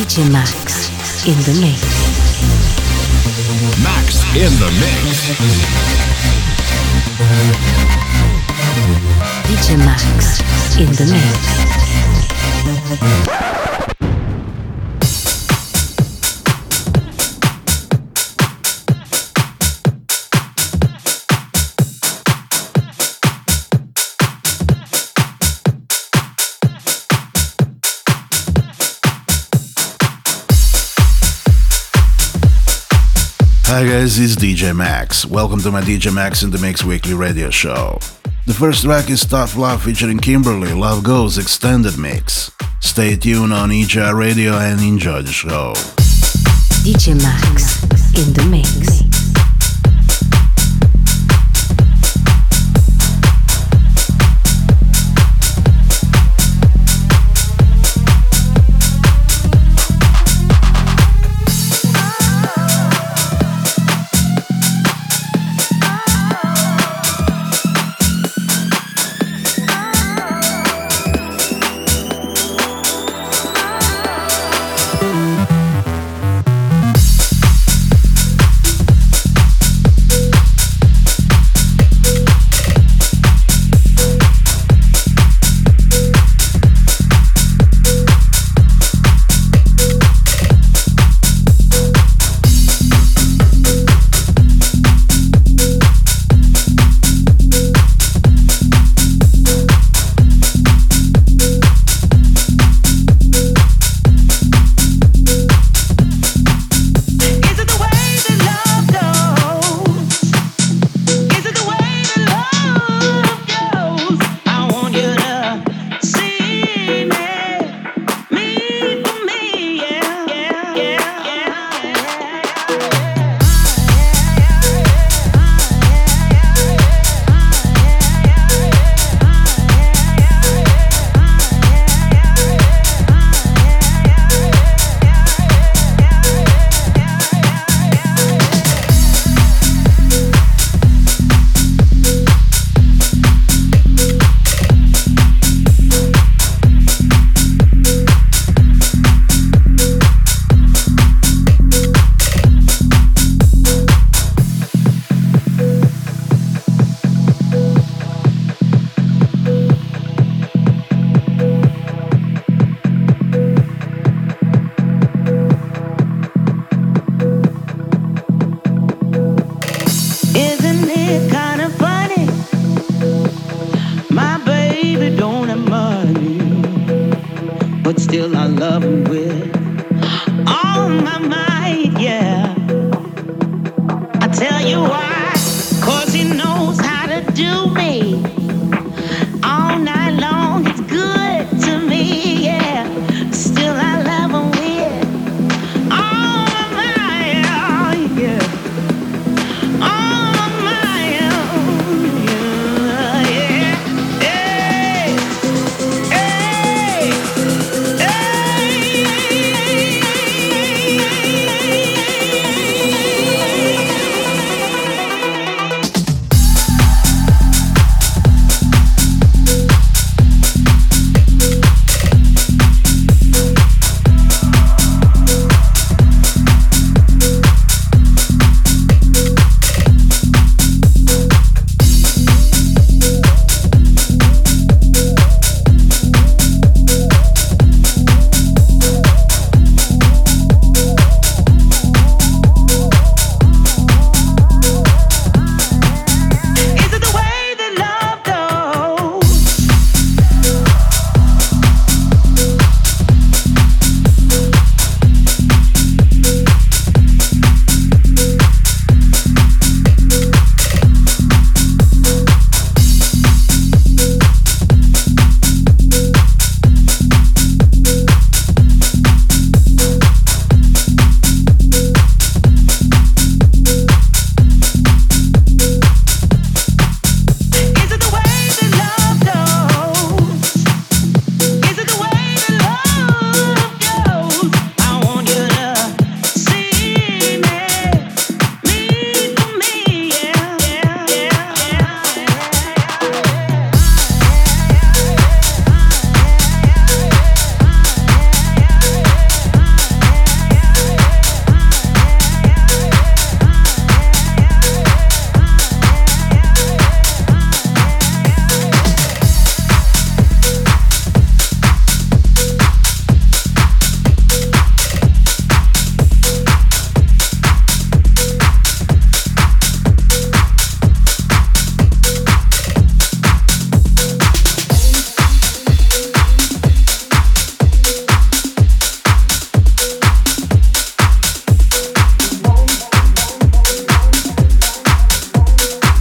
DJ Max in the mix. Max in the mix. DJ Max in the mix. Hi guys, it's DJ Max. Welcome to my DJ Max in the Mix weekly radio show. The first track is Tough Love featuring Kimberly, Love Goes Extended Mix. Stay tuned on EJR Radio and enjoy the show. DJ Max in the mix.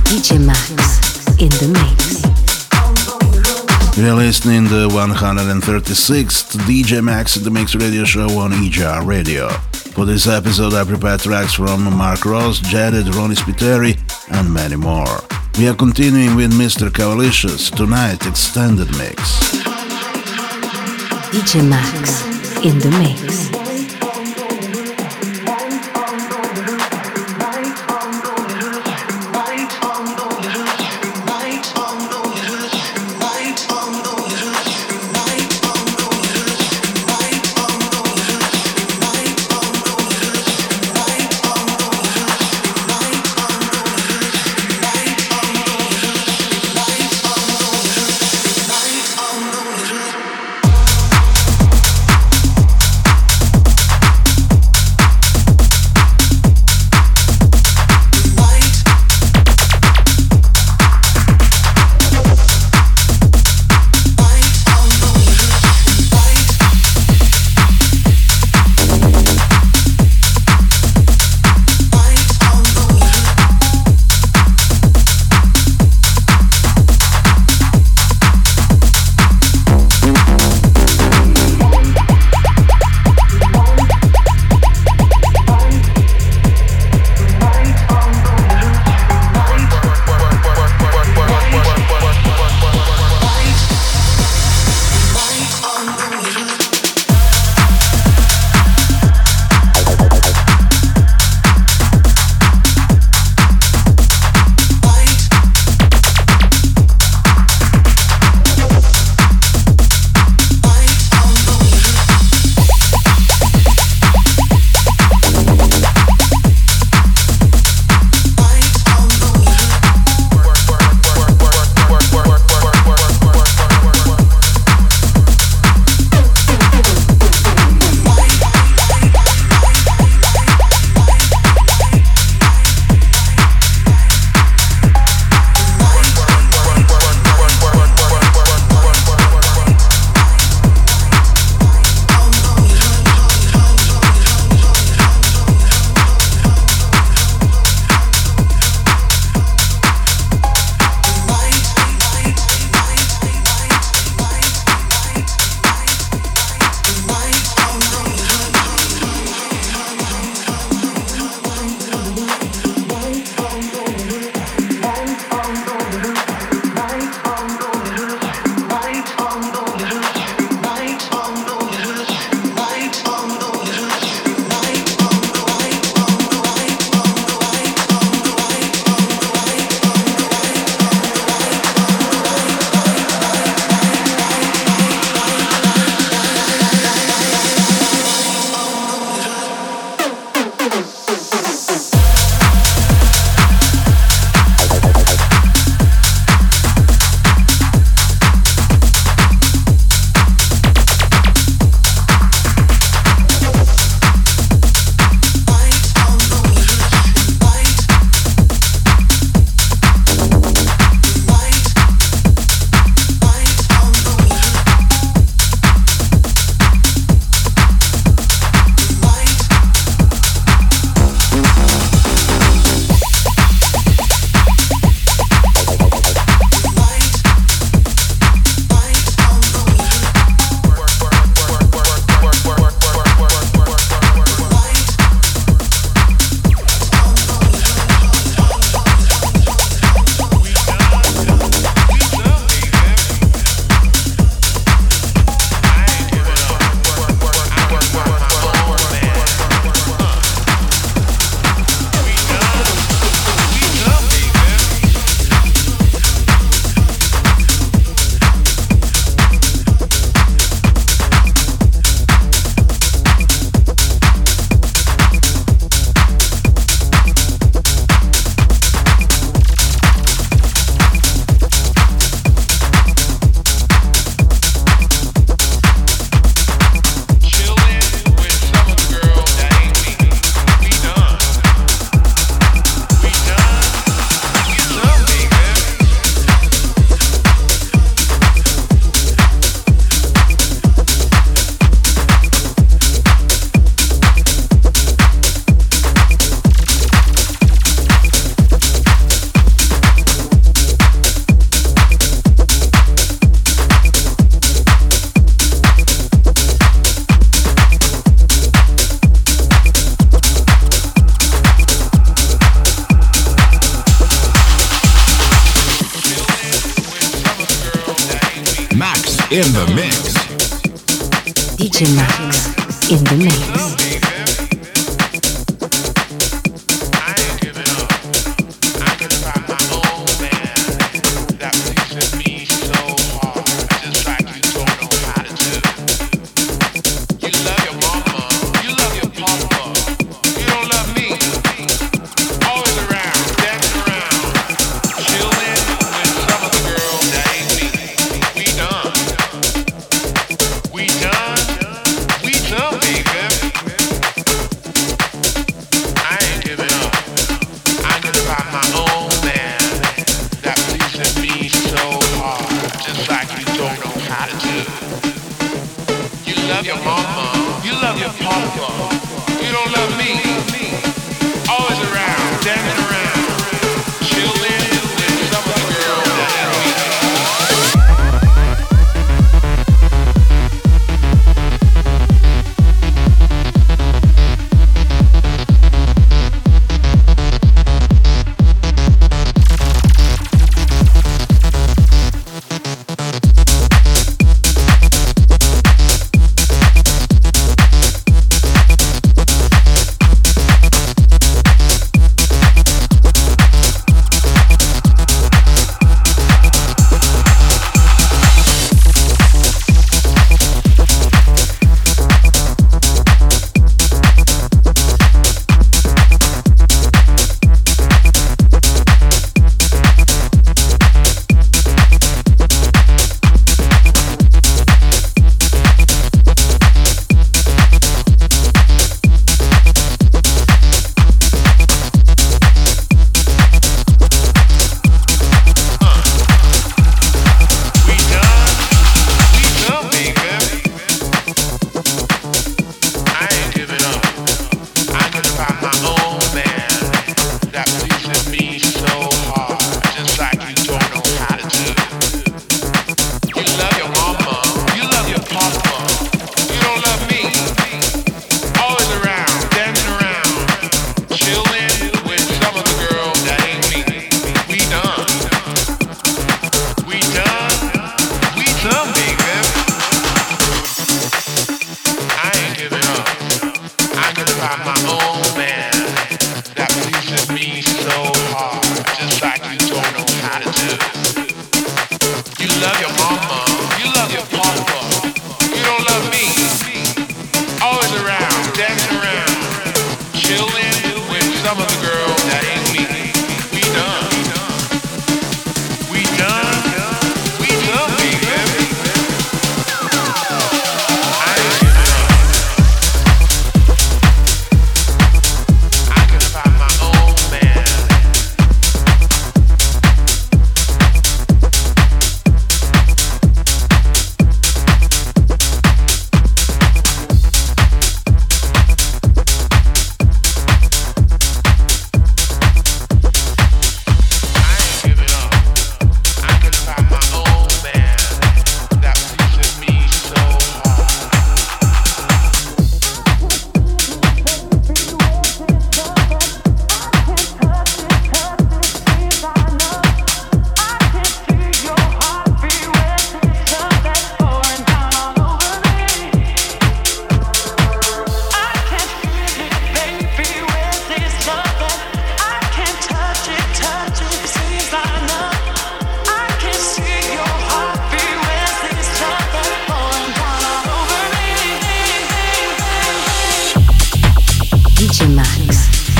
DJ Max in the mix. are listening the 136th DJ Max in the Mix radio show on EJR Radio. For this episode, I prepared tracks from Mark Ross, Jared, Ronnie Spiteri, and many more. We are continuing with Mr. Cavalicious tonight extended mix. DJ Max in the mix.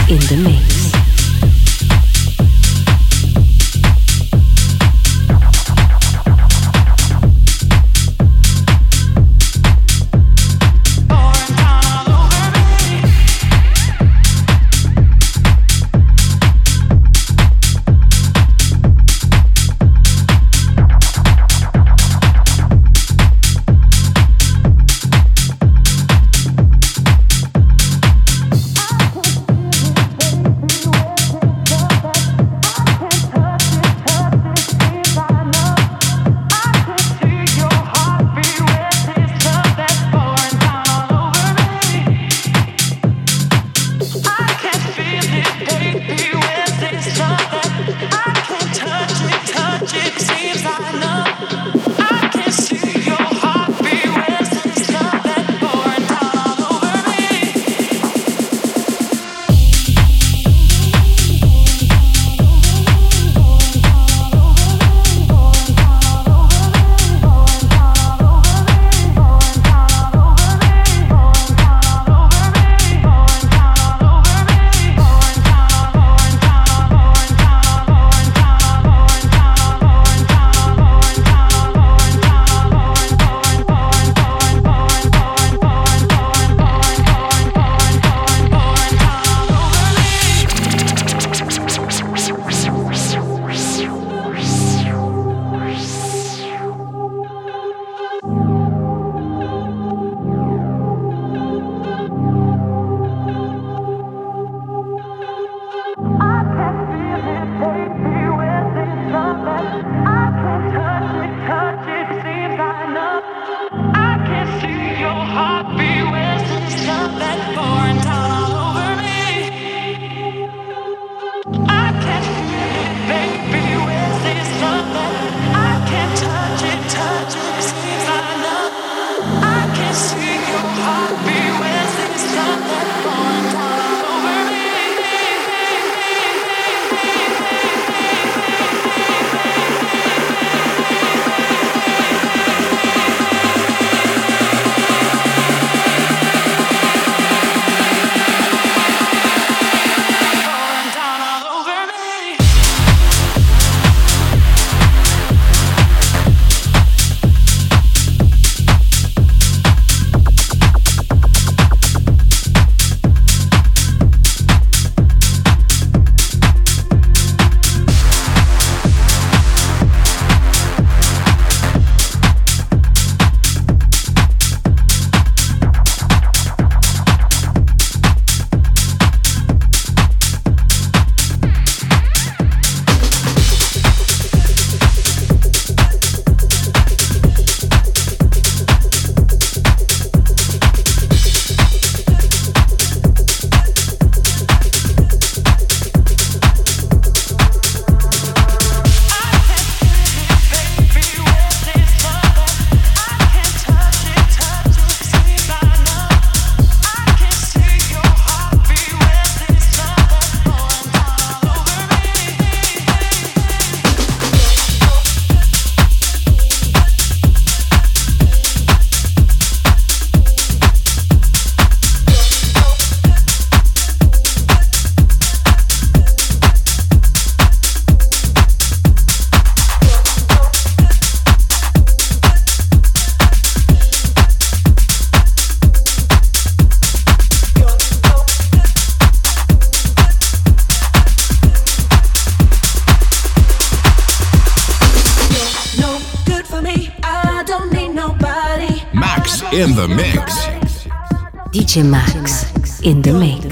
in the mix. DJ Max in the mix.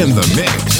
In the mix.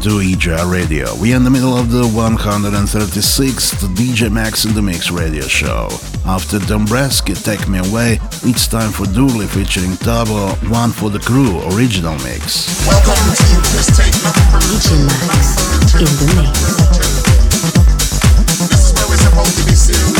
Tune into EJA Radio. We are in the middle of the 136th DJ Max in the Mix radio show. After Dombresky Take Me Away, it's time for Dooley featuring Tabo, One for the Crew original mix. Welcome to DJ Max in the mix. This is where we're supposed to be serious,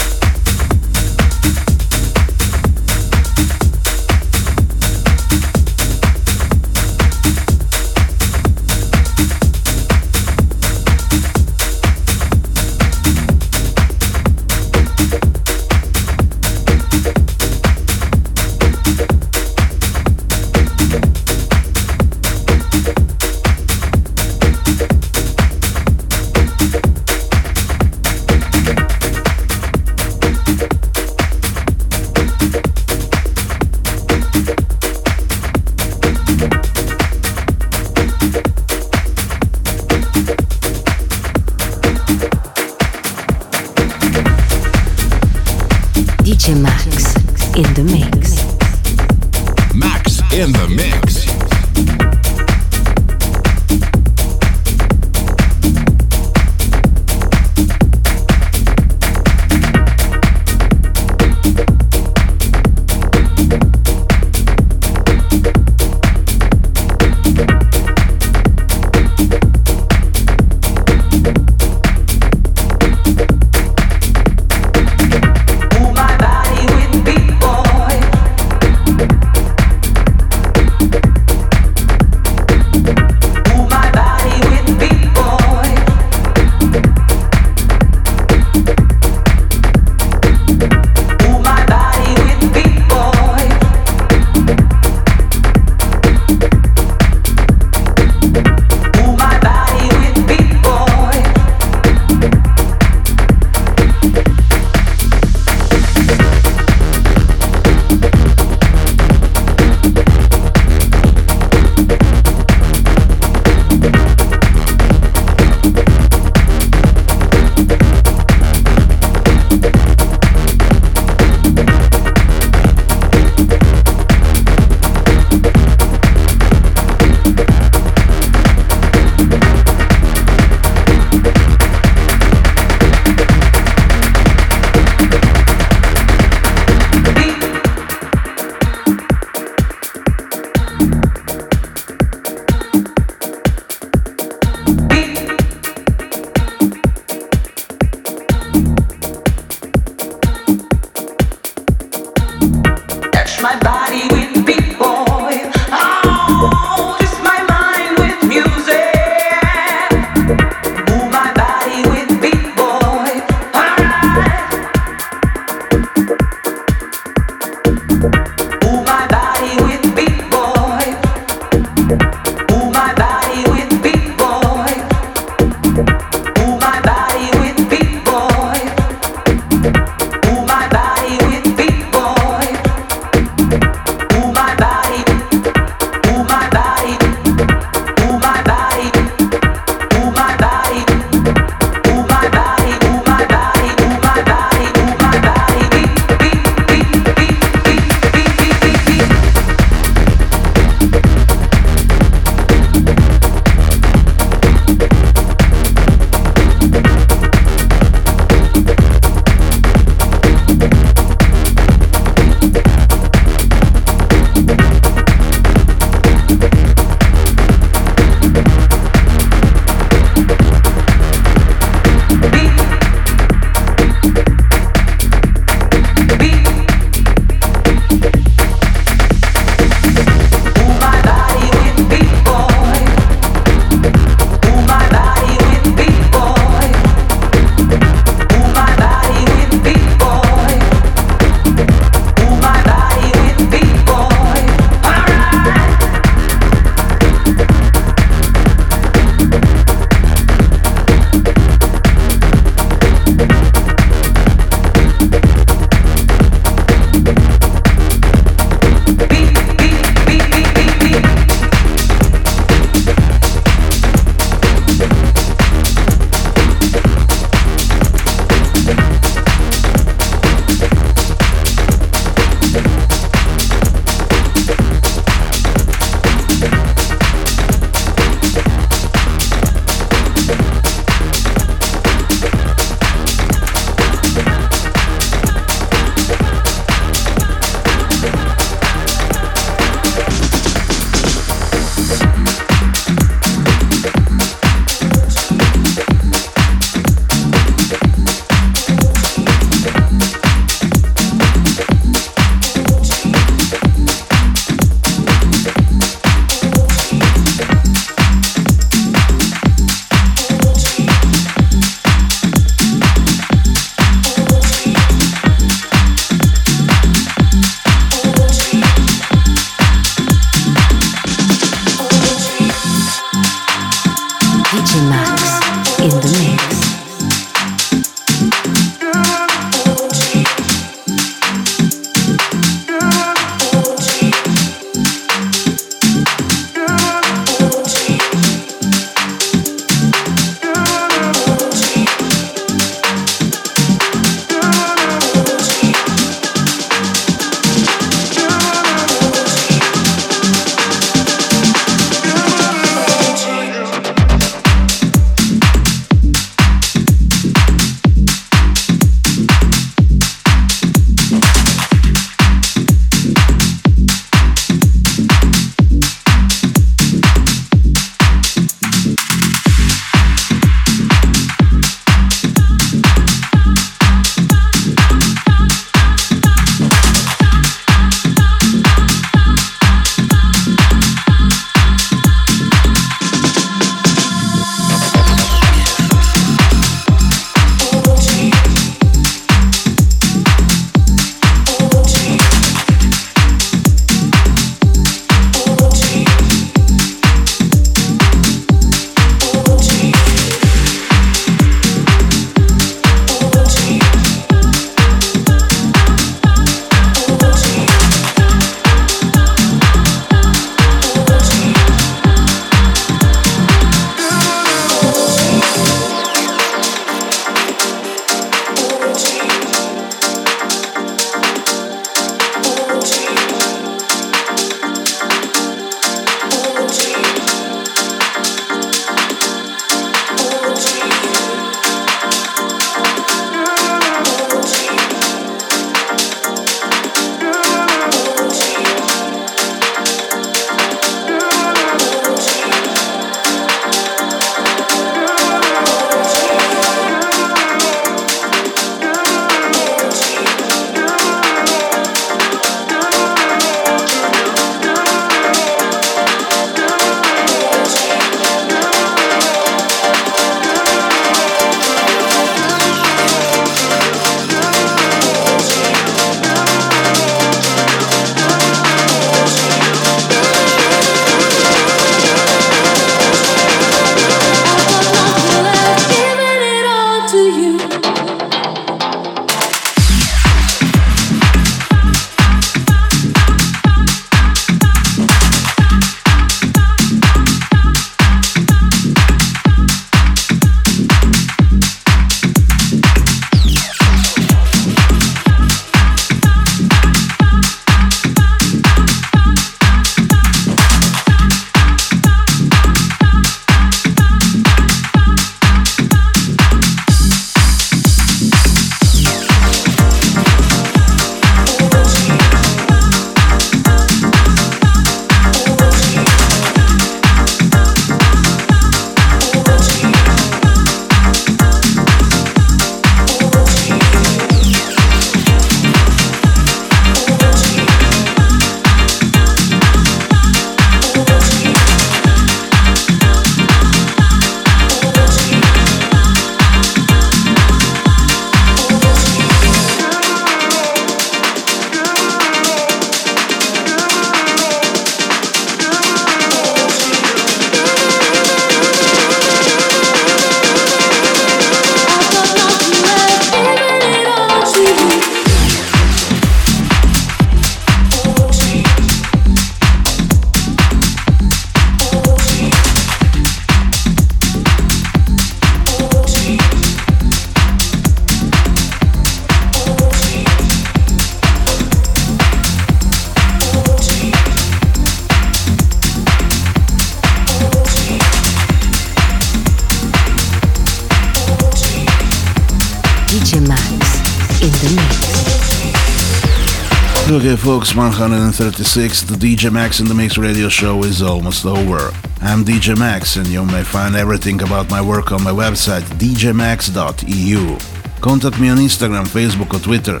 Okay, folks, 136, the DJ Max in the Mix radio show is almost over. I'm DJ Max, and you may find everything about my work on my website, djmax.eu. Contact me on Instagram, Facebook, or Twitter.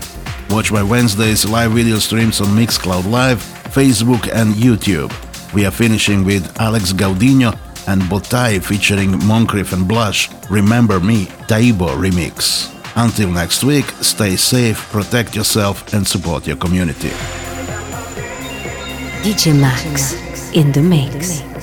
Watch my Wednesdays live video streams on Mixcloud Live, Facebook, and YouTube. We are finishing with Alex Gaudino and Botai featuring Moncrieff and Blush, Remember Me, Taibo remix. Until next week, stay safe, protect yourself, and support your community. DJ Max in the mix.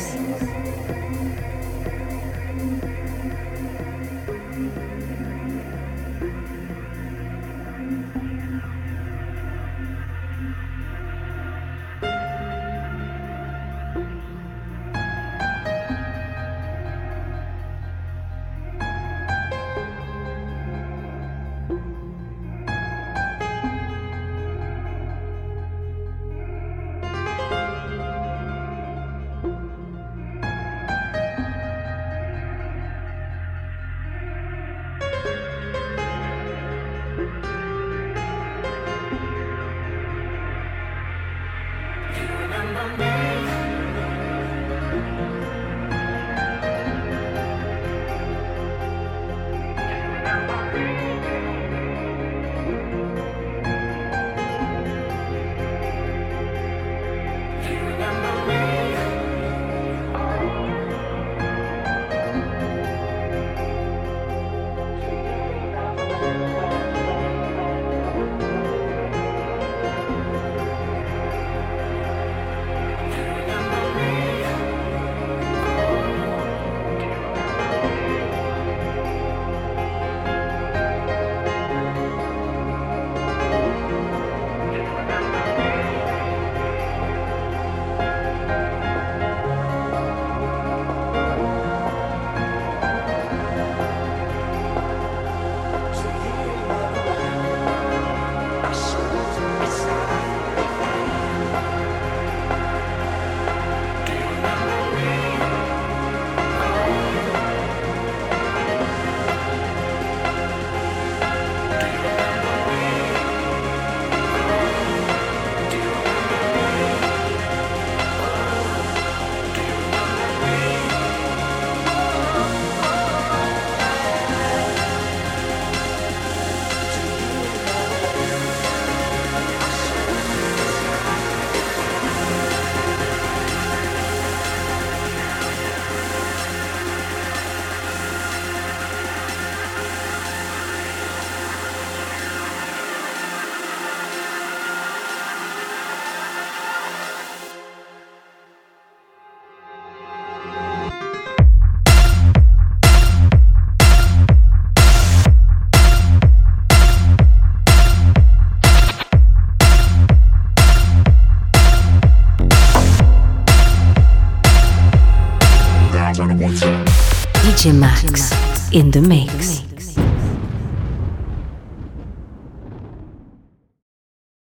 In the mix.